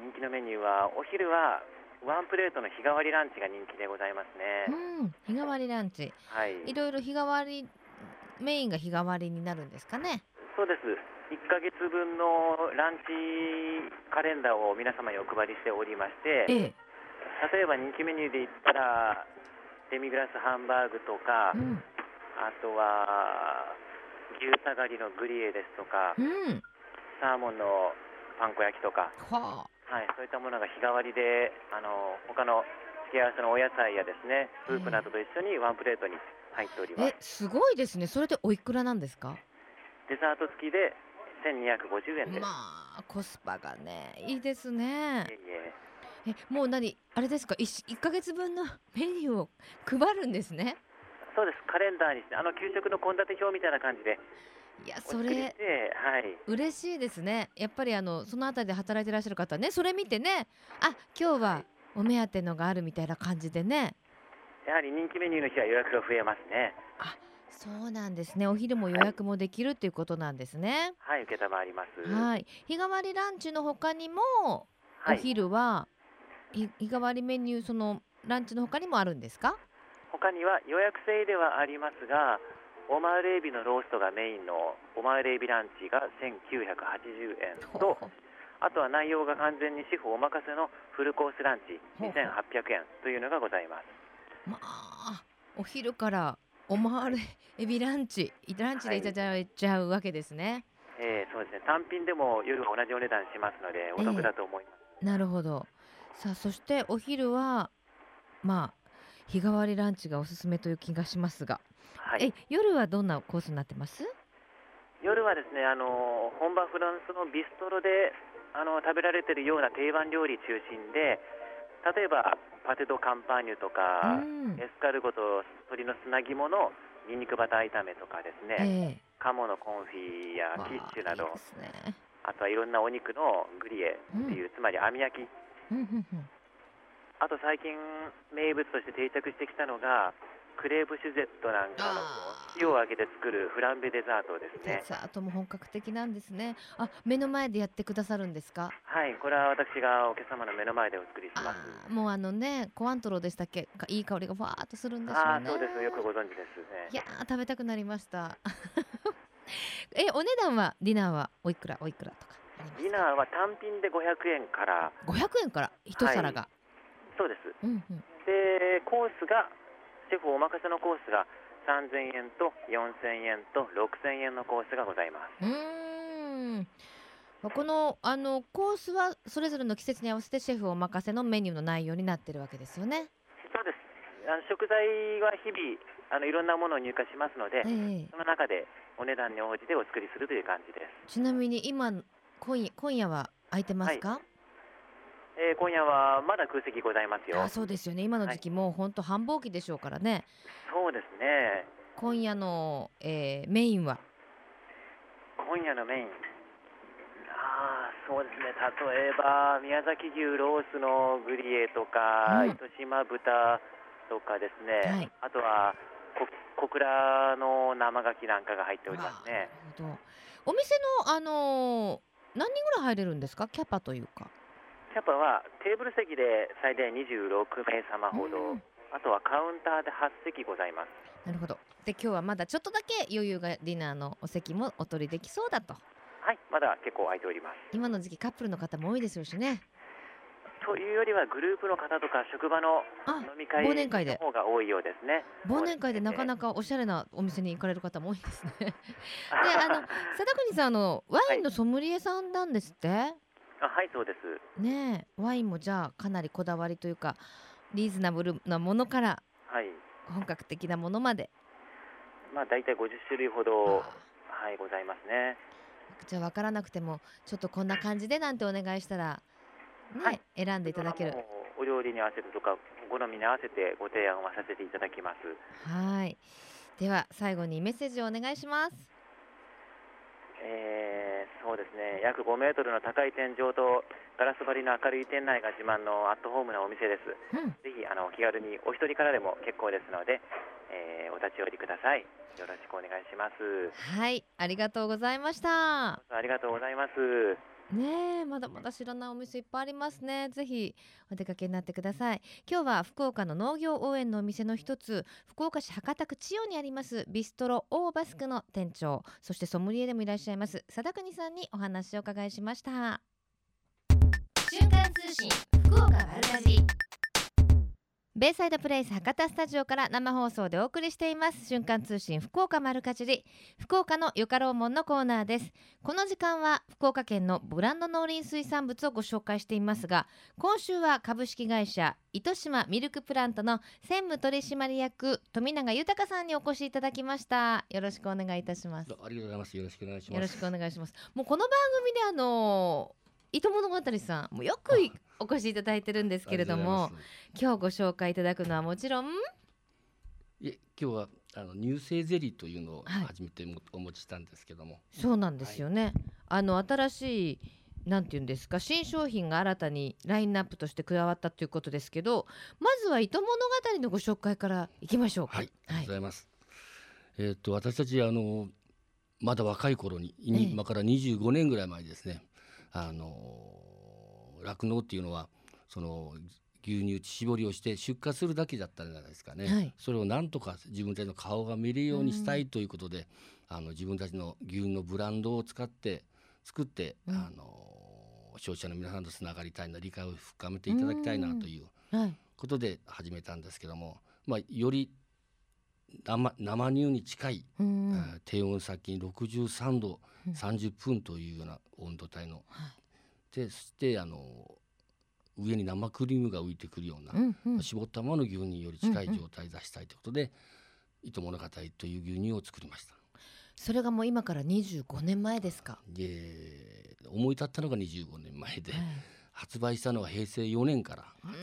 Speaker 6: 人気のメニューは、お昼はワンプレートの日替わりランチが人気でございます
Speaker 2: う
Speaker 6: ね。
Speaker 2: ん、日替わりランチ。
Speaker 6: はい。
Speaker 2: いろいろ日替わりメインが日替わりになるんですかね？
Speaker 6: そうです。1ヶ月分のランチカレンダーを皆様にお配りしておりまして、
Speaker 2: ええ
Speaker 6: 例えば人気メニューで言ったら、デミグラスハンバーグとか、
Speaker 2: うん
Speaker 6: あとは牛たがりのグリエですとか、
Speaker 2: うん
Speaker 6: サーモンのパン粉焼きとか、
Speaker 2: はあ
Speaker 6: はい、そういったものが日替わりで、あの他の付け合わせのお野菜やですね、スープなどと一緒にワンプレートに入っております。
Speaker 2: えすごいですね。それでおいくらなんですか？
Speaker 6: デザート付きで1250円です。
Speaker 2: まあコスパがねいいですね。
Speaker 6: いえ
Speaker 2: もう何あれですか？1, 一ヶ月分の [LAUGHS] メニューを配るんですね？
Speaker 6: そうです、カレンダーにして、あの給食の献立表みたいな感じで。お
Speaker 2: いやそれ
Speaker 6: て、はい、
Speaker 2: 嬉しいですね。やっぱりあのそのあたりで働いてらっしゃる方はねそれ見てねあ今日はお目当てのがあるみたいな感じでね。
Speaker 6: やはり人気メニューの日は予約が増えますね。
Speaker 2: そうなんですね。お昼も予約もできるっていうことなんですね。
Speaker 6: はい、受けたまわります。
Speaker 2: はい。日替わりランチの他にもお
Speaker 6: はい、
Speaker 2: 昼は、ひ日替わりメニューそのランチの他にもあるんですか？
Speaker 6: 他には予約制ではありますが、オマールエビのローストがメインのオマールエビランチが1980円と、あとは内容が完全にシェフお任せのフルコースランチ
Speaker 2: ほうほう。
Speaker 6: 2800円というのがございます。
Speaker 2: まあお昼からオマールエビランチランチでいただいちゃうわけですね、
Speaker 6: えーそうですね、単品でも夜は同じお値段しますので、お得だと思います。
Speaker 2: なるほど。さあそしてお昼はまあ日替わりランチがおすすめという気がしますが、
Speaker 6: はい、
Speaker 2: え夜はどんなコースになってます？
Speaker 6: 夜はですね、あの本場フランスのビストロであの食べられているような定番料理中心で、例えばパテ・ド・カンパーニュとか、
Speaker 2: うん。
Speaker 6: エスカルゴと鶏の砂肝のニンニクバター炒めとかですね、
Speaker 2: ええ。
Speaker 6: 鴨のコンフィやキッシュなど
Speaker 2: ね。
Speaker 6: あとはいろんなお肉のグリエっていう、つまり網焼き。
Speaker 2: うんうんうん。
Speaker 6: あと最近名物として定着してきたのがクレーブシュゼットなんかの
Speaker 2: あー。
Speaker 6: 火をあげて作るフランベデザートです
Speaker 2: デ
Speaker 6: ね
Speaker 2: ザートも本格的なんですね。あ目の前でやってくださるんですか？
Speaker 6: はいこれは私がお客様の目の前でお作りします。
Speaker 2: もうあのねコアントロでしたっけ？かいい香りがふわーっとするんでしょうね
Speaker 6: そうです。よくご存知ですね。
Speaker 2: いやー食べたくなりました。[LAUGHS] えお値段はディナーはおいくらおいくらとか
Speaker 6: ディナーは単品で500円から。
Speaker 2: 500円から？一皿が、
Speaker 6: そうです。
Speaker 2: うんうん。
Speaker 6: でコースがシェフお任せのコースが3000円と4000円と6000円のコースがございます。
Speaker 2: うーん。まあこのあのコースはそれぞれの季節に合わせてシェフお任せのメニューの内容になってるわけですよね。
Speaker 6: そうです。あの食材は日々あのいろんなものを入荷しますので、
Speaker 2: ええ。
Speaker 6: その中でお値段に応じてお作りするという感じです、
Speaker 2: ちなみに今今夜今夜は空いてますか、
Speaker 6: えー今夜はまだ空席ございますよ。
Speaker 2: あそうですよね。今の時期もう本当繁忙期でしょうからね。
Speaker 6: そうですね。
Speaker 2: 今夜の、えーメインは？
Speaker 6: 今夜のメイン。ああそうですね。例えば宮崎牛ロースのグリエとか、
Speaker 2: うん。
Speaker 6: 糸島豚とかですね、
Speaker 2: はい。
Speaker 6: あとはこ小倉の生牡蠣なんかが入っておりますね。
Speaker 2: お店のあのー何人ぐらい入れるんですか？キャパというか
Speaker 6: キャパはテーブル席で最大26名様ほど、
Speaker 2: うん。
Speaker 6: あとはカウンターで8席ございます。
Speaker 2: なるほど。で今日はまだちょっとだけ余裕がディナーのお席もお取りできそうだと。
Speaker 6: はいまだ結構空いております。
Speaker 2: 今の時期カップルの方も多いでしょうしね。
Speaker 6: というよりはグループの方とか職場の
Speaker 2: あ
Speaker 6: 飲み会
Speaker 2: 忘年会で。
Speaker 6: の方が多いようですね。
Speaker 2: 忘年会でなかなかおしゃれなお店に行かれる方も多いですね。[LAUGHS] であの佐田国さんあのワインのソムリエさんなんですって、
Speaker 6: あはいそうです。
Speaker 2: ねえワインもじゃあかなりこだわりというかリーズナブルなものから
Speaker 6: はい。
Speaker 2: 本格的なものまで。
Speaker 6: まあ大体50種類ほどはいございますね。
Speaker 2: じゃあ分からなくてもちょっとこんな感じでなんてお願いしたら、ね
Speaker 6: はい。
Speaker 2: 選んでいただける。
Speaker 6: お料理に合わせてとかお好みに合わせてご提案はさせていただきます。
Speaker 2: はい。では最後にメッセージをお願いします
Speaker 6: えーそうですね。約5メートルの高い天井とガラス張りの明るい店内が自慢のアットホームなお店です。
Speaker 2: うん。
Speaker 6: ぜひあのお気軽にお一人からでも結構ですので、えーお立ち寄りください。よろしくお願いします。
Speaker 2: はいありがとうございました。
Speaker 6: ありがとうございます
Speaker 2: ねえまだまだ知らないお店いっぱいありますね。ぜひお出かけになってください。今日は福岡の農業応援のお店の一つ福岡市博多区千代にありますビストロオーバスクの店長そしてソムリエでもいらっしゃいます佐田国さんにお話を伺いしました。
Speaker 1: 瞬間通信福岡丸かじり
Speaker 2: ベイサイドプレイス博多スタジオから生放送でお送りしています。瞬間通信福岡丸かじり。福岡のよかろうもんのコーナーです。この時間は福岡県のブランド農林水産物をご紹介していますが今週は株式会社糸島ミルクプラントの専務取締役富永豊さんにお越しいただきました。よろしくお願いいたします。
Speaker 7: ありがとうございます。よろしくお願いします。
Speaker 2: よろしくお願いします。もうこの番組であの糸物語さんもうよくいお越しいただいてるんですけれども今日ご紹介いただくのはもちろん？
Speaker 7: いえ、今日はあの乳製ゼリーというのを
Speaker 2: はい。
Speaker 7: 初めてもお持ちしたんですけども、
Speaker 2: そうなんですよね、あの新しいなんていうんですか新商品が新たにラインナップとして加わったということですけどまずは糸物語のご紹介からいきましょうか。
Speaker 7: はい、ありがとうご
Speaker 2: はい
Speaker 7: ざいます。えっ、と私たちあのまだ若い頃に、今から25年ぐらい前にですね、あの酪農っていうのはその牛乳搾りをして出荷するだけだったんじゃないですかね、
Speaker 2: はい。
Speaker 7: それをなんとか自分たちの顔が見れるようにしたいということで、あの自分たちの牛乳のブランドを使って作って、
Speaker 2: うん。
Speaker 7: あの消費者の皆さんとつながりたいな理解を深めていただきたいなという
Speaker 2: はい。
Speaker 7: ことで始めたんですけども、まあ、より生生乳に近い、
Speaker 2: うん。
Speaker 7: えー低温殺菌63度
Speaker 2: うん
Speaker 7: 30分というような温度帯の、
Speaker 2: はい。
Speaker 7: でそしてあの上に生クリームが浮いてくるような、
Speaker 2: うんうん。
Speaker 7: 絞ったままの牛乳により近い状態出したいということで「糸物語」という牛乳を作りました。
Speaker 2: それがもう今から25年前ですか、
Speaker 7: で思い立ったのが25年前で、
Speaker 2: はい。
Speaker 7: 発売したのは平成4年から発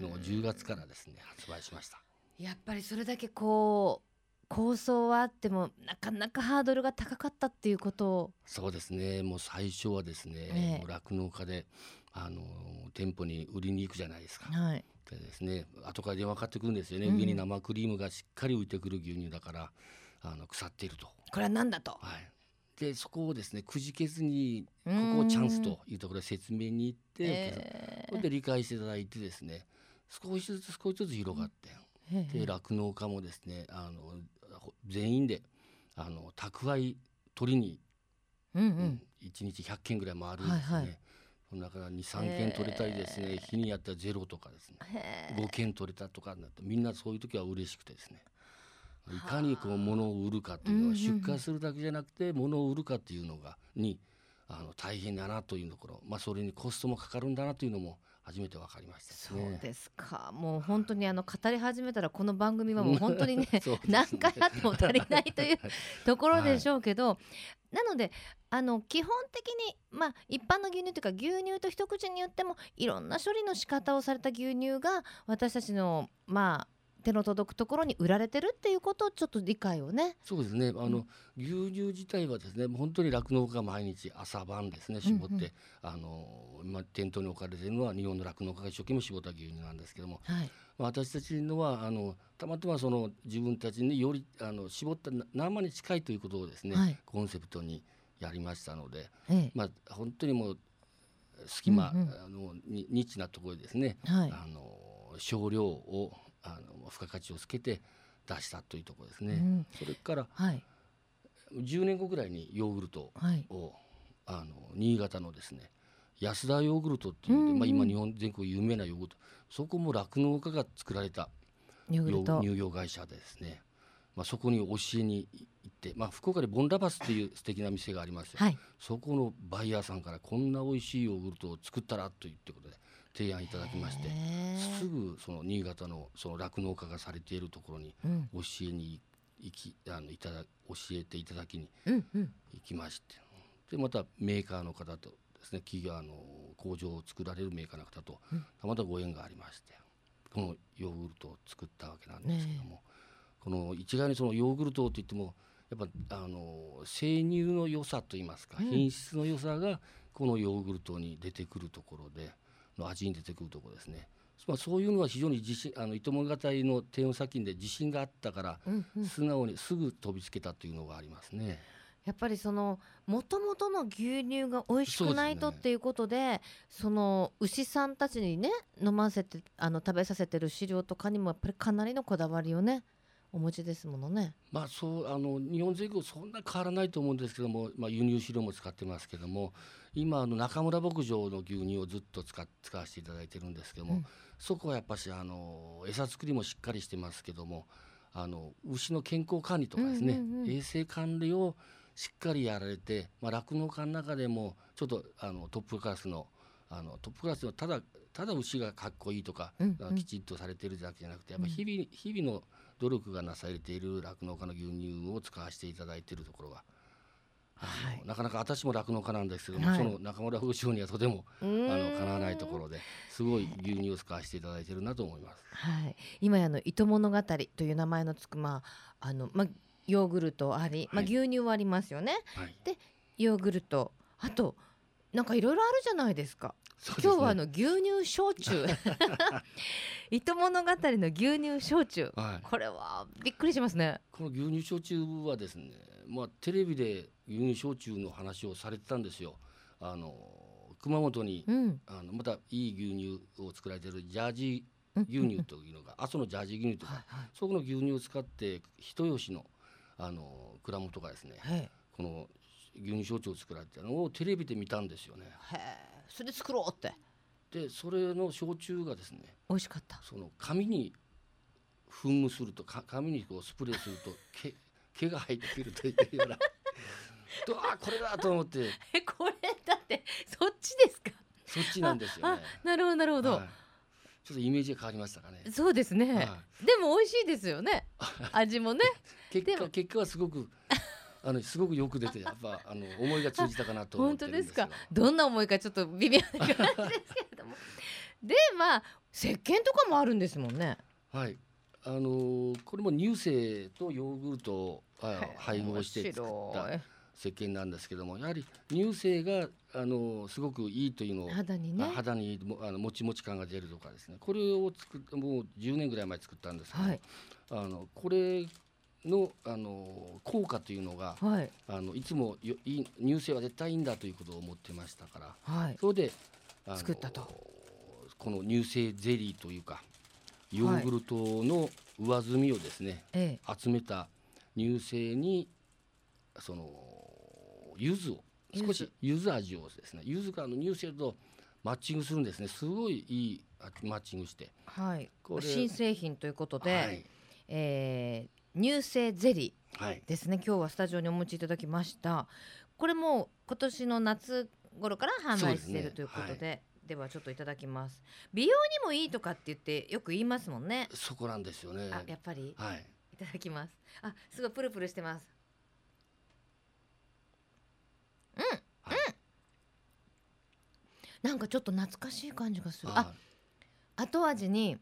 Speaker 7: 売の10月からですね発売しました。
Speaker 2: やっぱりそれだけこう構想はあってもなかなかハードルが高かったっていうことを。
Speaker 7: そうですね。もう最初はですね酪農家であの店舗に売りに行くじゃないですか。
Speaker 2: はい。
Speaker 7: でですね後から電話かかってくるんですよね、
Speaker 2: うん。
Speaker 7: 上に生クリームがしっかり浮いてくる牛乳だからあの腐っていると。
Speaker 2: これは何だと、
Speaker 7: はい、でそこをですねくじけずに
Speaker 2: こ
Speaker 7: ここをチャンスというところで説明に行って、
Speaker 2: え
Speaker 7: それで理解していただいてですね少しずつ少しずつ広がって、酪農家もですねあの全員であの宅配取りに
Speaker 2: うんう
Speaker 7: うんん、1日100件ぐらい回るんですね。
Speaker 2: はいはい。
Speaker 7: 中から23件取れたりですね、日にやったらゼロとかですね。
Speaker 2: へー。
Speaker 7: 5件取れたとかになみんなそういう時は嬉しくてですね。いかにこう物を売るかっていうのは出荷するだけじゃなくて物を売るかっていうのがにあの大変だなというところ、まあ、それにコストもかかるんだなというのも初めて分かりましたです
Speaker 2: そう
Speaker 7: ね。
Speaker 2: ですか。もう本当にあの語り始めたらこの番組はもう本当にね [LAUGHS]
Speaker 7: ね。
Speaker 2: 何回あっても足りないという [LAUGHS] ところでしょうけど、なのであの基本的にまあ一般の牛乳というか牛乳と一口に言ってもいろんな処理の仕方をされた牛乳が私たちのまあ手の届くところに売られてるっていうことをちょっと理解をね。
Speaker 7: そうですね。あの、牛乳自体はですね、本当に酪農家が毎日朝晩ですね、絞って、
Speaker 2: うん。うん
Speaker 7: あの今店頭に置かれているのは日本の酪農家が一生懸命絞った牛乳なんですけども、
Speaker 2: はい、
Speaker 7: まあ私たちのはあのたまたまその自分たちによりあの絞ったな生に近いということをですね、
Speaker 2: はい。
Speaker 7: コンセプトにやりましたので、
Speaker 2: ええ。
Speaker 7: まあ本当にもう隙間、
Speaker 2: うんうん。
Speaker 7: あのにニッチなところでですね、
Speaker 2: はい。
Speaker 7: あの少量をあの付加価値をつけて出したというところですね。
Speaker 2: うん。
Speaker 7: それから
Speaker 2: はい。
Speaker 7: 10年後ぐらいにヨーグルト
Speaker 2: はい。
Speaker 7: をあの新潟のですね安田ヨーグルトっていうので、
Speaker 2: うんうん。
Speaker 7: まあ、今日本全国有名なヨーグルト。そこも酪農家が作られた乳業会社でですね、まあ、そこに教えに行って、まあ、福岡でボンラバスっていう素敵な店がありますよ、
Speaker 2: はい。
Speaker 7: そこのバイヤーさんからこんな美味しいヨーグルトを作ったらということで提案いただきましてすぐその新潟のその酪農家がされているところに
Speaker 2: うん。
Speaker 7: 教えに行きあのいただ教えていただきに
Speaker 2: うんうん。
Speaker 7: 行きましてでまたメーカーの方とですね企業あの工場を作られるメーカーの方と
Speaker 2: うん。
Speaker 7: たまたまご縁がありましてこのヨーグルトを作ったわけなんですけども、この一概にそのヨーグルトといってもやっぱあの生乳の良さといいますか、
Speaker 2: うん。
Speaker 7: 品質の良さがこのヨーグルトに出てくるところでの味に出てくるところですね。まあ、そういうのは非常に自信あの糸物語の低温殺菌で自信があったから
Speaker 2: うんうん
Speaker 7: 素直にすぐ飛びつけたというのがありますね。
Speaker 2: やっぱりその元々の牛乳が美味しくないとっていうことでその牛さんたちにね飲ませてあの食べさせてる飼料とかにもやっぱりかなりのこだわりをねお持ちですものね。
Speaker 7: まあそうあの日本全国そんな変わらないと思うんですけども、まあ、輸入飼料も使ってますけども今あの中村牧場の牛乳をずっと使っ使わせていただいてるんですけども、
Speaker 2: うん。
Speaker 7: そこはやっぱしあの餌作りもしっかりしてますけどもあの牛の健康管理とかですね、
Speaker 2: うんうんうん
Speaker 7: 衛生管理をしっかりやられてまあ酪農、家の中でもちょっとあのトップクラスのあのトップクラスのただただ牛がかっこいいとか、
Speaker 2: うんうん。
Speaker 7: きちっとされてるだけじゃなくてやっぱ日々,、日々の努力がなされている酪農家の牛乳を使わせていただいているところが、
Speaker 2: はい。
Speaker 7: なかなか私も酪農家なんですけども、
Speaker 2: はい。
Speaker 7: その中村牧場にはとても
Speaker 2: あ
Speaker 7: あのかなわないところですごい牛乳を使わせていただいているなと思います。
Speaker 2: はい、今やあの糸物語という名前のつくまああのまあヨーグルトあり、まあ
Speaker 7: はい。
Speaker 2: 牛乳はありますよね。
Speaker 7: はい、
Speaker 2: ヨーグルト。あとなんかいろいろあるじゃないですか。
Speaker 7: すね。
Speaker 2: 今日はあの牛乳焼酎。[LAUGHS] 糸物語の牛乳焼酎。
Speaker 7: はい、
Speaker 2: これはびっくりしますね。
Speaker 7: この牛乳焼酎はですね、まあ、テレビで牛乳焼酎の話をされてたんですよ。あの熊本に
Speaker 2: うん、
Speaker 7: あのまたいい牛乳を作られているジャージ
Speaker 2: うん。
Speaker 7: ー牛乳というのが、[LAUGHS] 阿蘇のジャージー牛乳とか、
Speaker 2: はいはい。
Speaker 7: そこの牛乳を使って人吉のあの蔵元がですね
Speaker 2: へ
Speaker 7: この牛乳焼酎を作られてたのをテレビで見たんですよね。
Speaker 2: えへえそれで作ろうって
Speaker 7: でそれの焼酎がですね
Speaker 2: 美味しかった。
Speaker 7: その紙に噴霧するとか紙にこうスプレーすると [LAUGHS] 毛毛が生えてくるというような [LAUGHS] とあこれだと思って [LAUGHS]
Speaker 2: えこれだってそっちですか？
Speaker 7: そっちなんですよね。
Speaker 2: なるほどなるほど。
Speaker 7: はいちょっとイメージが変わりましたかね。
Speaker 2: そうですね、
Speaker 7: はい
Speaker 2: でも美味しいですよね味もね
Speaker 7: 結果結果はすごくあのすごくよく出てやっぱあの思いが通じたかなと思
Speaker 2: 本
Speaker 7: ってるんです
Speaker 2: か？どんな思いかちょっと微妙な感じですけれども。でまあ石鹸とかもあるんですもんね。
Speaker 7: はい。あのーこれも乳製とヨーグルトをあ配合して作った
Speaker 2: 面
Speaker 7: 石鹸なんですけどもやはり乳製があのーすごくいいというのを
Speaker 2: 肌にね。
Speaker 7: あ肌にもあのもちもち感が出るとかですね。これを作っもう10年ぐらい前作ったんですけど、
Speaker 2: はい。
Speaker 7: あのこれのあの効果というのが
Speaker 2: はい。
Speaker 7: あのいつもよいい乳製は絶対いいんだということを思ってましたから。
Speaker 2: はい。
Speaker 7: それで
Speaker 2: 作ったと。
Speaker 7: この乳製ゼリーというかヨーグルトの上澄みをですね、
Speaker 2: え
Speaker 7: 集めた乳製にその柚子を少し柚子味をですね柚子があの乳製とマッチングするんですね。すごいいいあマッチングして、
Speaker 2: えはい。
Speaker 7: これ
Speaker 2: 新製品ということで、
Speaker 7: はい。
Speaker 2: えー乳製ゼリ
Speaker 7: はい。
Speaker 2: ーですね。今日はスタジオにお持ちいただきました。これも今年の夏頃から販売しているということでではちょっといただきます。美容にもいいとかって言ってよく言いますもんね。
Speaker 7: そこなんですよね。
Speaker 2: あやっぱり？
Speaker 7: はい。
Speaker 2: いただきます。あすごいプルプルしてます。うん、
Speaker 7: はい。
Speaker 2: うん。なんかちょっと懐かしい感じがする。あ
Speaker 7: あ
Speaker 2: 後味に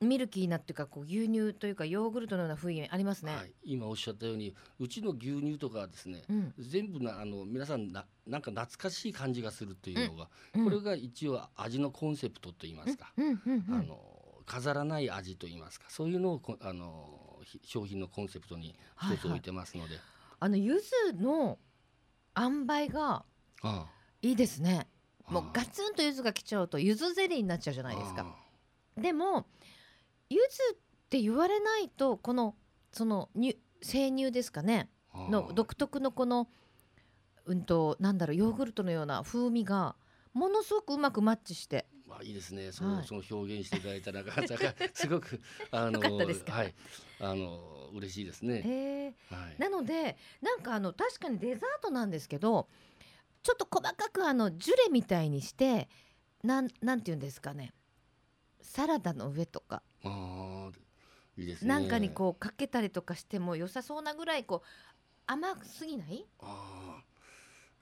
Speaker 2: ミルキーなっていうかこう牛乳というかヨーグルトのような雰囲気ありますね、
Speaker 7: はい、今おっしゃったようにうちの牛乳とかはですね
Speaker 2: うん。
Speaker 7: 全部なあの皆さんななんか懐かしい感じがするというのが、
Speaker 2: うん。
Speaker 7: これが一応味のコンセプトといいますか、あの飾らない味といいますかそういうのをこあのひ商品のコンセプトに一つ置いてますので、
Speaker 2: あの柚子の塩梅が
Speaker 7: あ
Speaker 2: いいですね。
Speaker 7: あ
Speaker 2: もうガツンと柚子が来ちゃうと柚子ゼリーになっちゃうじゃないですか。
Speaker 7: あ。
Speaker 2: でも柚子って言われないとこのその乳生乳ですかね？
Speaker 7: あ。
Speaker 2: の独特のこのうんとなんだろうヨーグルトのような風味がものすごくうまくマッチして。
Speaker 7: まあいいですね。その、
Speaker 2: はい。
Speaker 7: その表現していただいたら [LAUGHS] なかなかすごくあの
Speaker 2: よかったですか？
Speaker 7: はい。あの嬉しいですね。
Speaker 2: へー。
Speaker 7: はい。
Speaker 2: なのでなんかあの確かにデザートなんですけどちょっと細かくあのジュレみたいにしてなんなんていうんですかね？サラダの上とか
Speaker 7: ああいいですね。
Speaker 2: なんかにこうかけたりとかしても良さそうなぐらいこう甘すぎない？
Speaker 7: ああ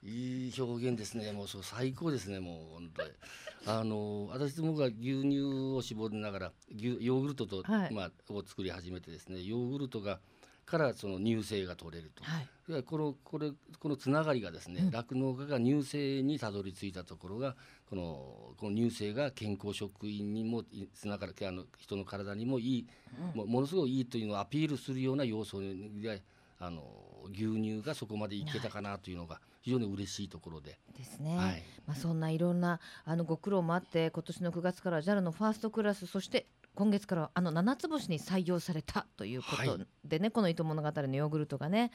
Speaker 7: いい表現ですね。もうそう最高ですね。もう本当に。[LAUGHS] あの私どもが牛乳を絞りながら牛ヨーグルトと、
Speaker 2: はい
Speaker 7: まあを作り始めてですね。ヨーグルトがからその乳製が取れると。
Speaker 2: はい
Speaker 7: でこのこれこのつながりがですね
Speaker 2: うん
Speaker 7: 酪農、家が乳製にたどり着いたところがこのこの乳製が健康食品にもいつながるあの人の体にもいい、もうものすごいいいというのをアピールするような要素であの牛乳がそこまでいけたかなというのが非常に嬉しいところで、
Speaker 2: ですね、
Speaker 7: はい、
Speaker 2: まあ、そんないろんなあのご苦労もあって今年の9月から JAL のファーストクラスそして今月からはあの七つ星に採用されたということでね、この糸物語のヨーグルトがね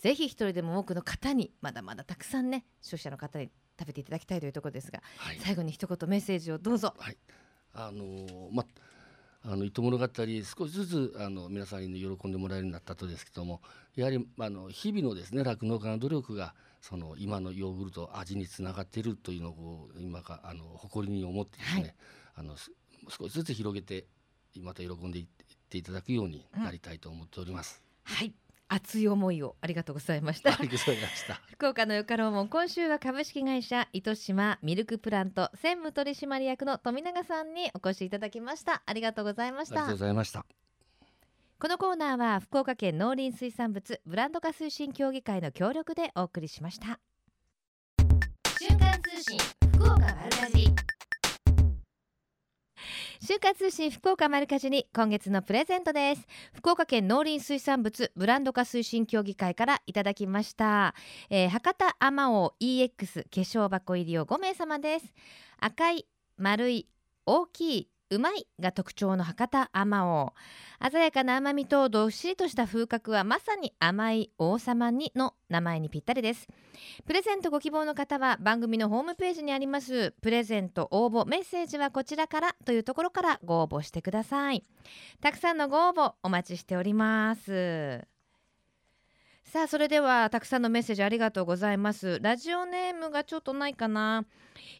Speaker 2: ぜひ一人でも多くの方にまだまだたくさんね消費者の方に食べていただきたいというところですが、
Speaker 7: はい
Speaker 2: 最後に一言メッセージをどうぞ。
Speaker 7: あのまあの糸物語少しずつあの皆さんに喜んでもらえるようになったとですけどもやはりあの日々のですね酪農家の努力がその今のヨーグルト味につながっているというのを今かあの誇りに思ってですね、
Speaker 2: はい
Speaker 7: あのす少しずつ広げてまた喜んでいっていただくようになりたいと思っております。
Speaker 2: はい熱い思いをありがとうございました。
Speaker 7: ありがとうございました。
Speaker 2: 福岡のよかろうもん今週は株式会社糸島ミルクプラント専務取締役の富永さんにお越しいただきました。ありがとうございました。
Speaker 7: ありがとうございました。
Speaker 2: このコーナーは福岡県農林水産物ブランド化推進協議会の協力でお送りしました。
Speaker 1: 瞬間通信福岡丸かじ
Speaker 2: 週刊通信福岡丸かじに今月のプレゼントです。福岡県農林水産物ブランド化推進協議会からいただきました、えー博多あまおう EX 化粧箱入りを5名様です。赤い丸い大きいうまいが特徴の博多あまおう。鮮やかな甘みとどっしりとした風格はまさに甘い王様にの名前にぴったりです。プレゼントご希望の方は番組のホームページにあります。プレゼント応募メッセージはこちらからというところからご応募してください。たくさんのご応募お待ちしております。さあそれではたくさんのメッセージありがとうございます。ラジオネームがちょっとないかな。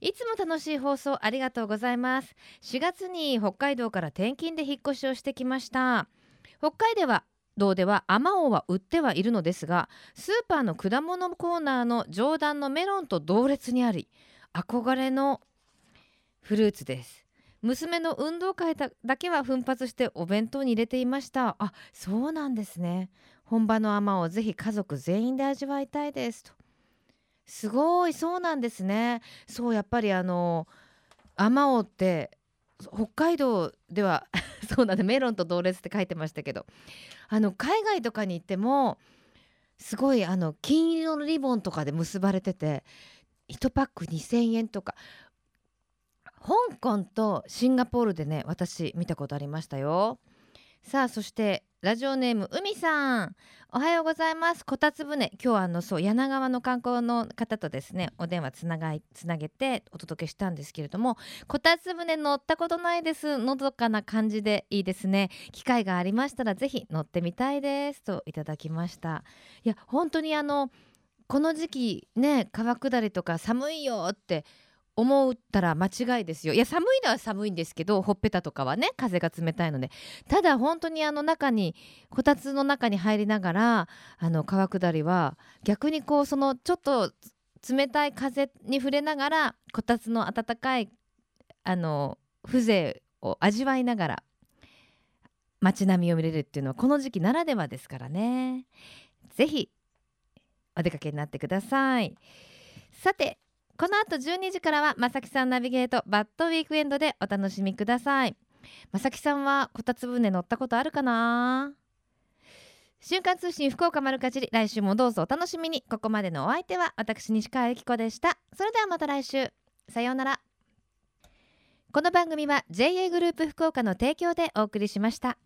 Speaker 2: いつも楽しい放送ありがとうございます。4月に北海道から転勤で引っ越しをしてきました。北海では道ではアマオは売ってはいるのですがスーパーの果物コーナーの上段のメロンと同列にあり憧れのフルーツです。娘の運動会だだけは奮発してお弁当に入れていました。あそうなんですね。本場のアマをぜひ家族全員で味わいたいですと。すごいそうなんですね。そうやっぱりあのアマオって北海道では [LAUGHS] そうなんでメロンと同列って書いてましたけどあの海外とかに行ってもすごいあの金色のリボンとかで結ばれてて1パック2,000円とか。香港とシンガポールでね私見たことありましたよ。さあそしてラジオネーム海さん。おはようございます。こたつ船。今日はあのそう柳川の観光の方とですねお電話つながいつなげてお届けしたんですけれどもこたつ船乗ったことないです。のどかな感じでいいですね。機会がありましたらぜひ乗ってみたいです。といただきました。いや本当にあのこの時期ね川下りとか寒いよって思ったら間違いですよ。いや寒いのは寒いんですけどほっぺたとかはね風が冷たいので。ただ本当にあの中にこたつの中に入りながらあの川下りは逆にこうそのちょっと冷たい風に触れながらこたつの暖かいあの風情を味わいながら街並みを見れるっていうのはこの時期ならではですからね。ぜひお出かけになってください。さてこの後12時からはまさきさんナビゲートバッドウィークエンドでお楽しみください。まさきさんはこたつ船乗ったことあるかな？瞬間通信福岡丸かじり来週もどうぞお楽しみに。ここまでのお相手は私西川由紀子でした。それではまた来週。さようなら。この番組は JA グループ福岡の提供でお送りしました。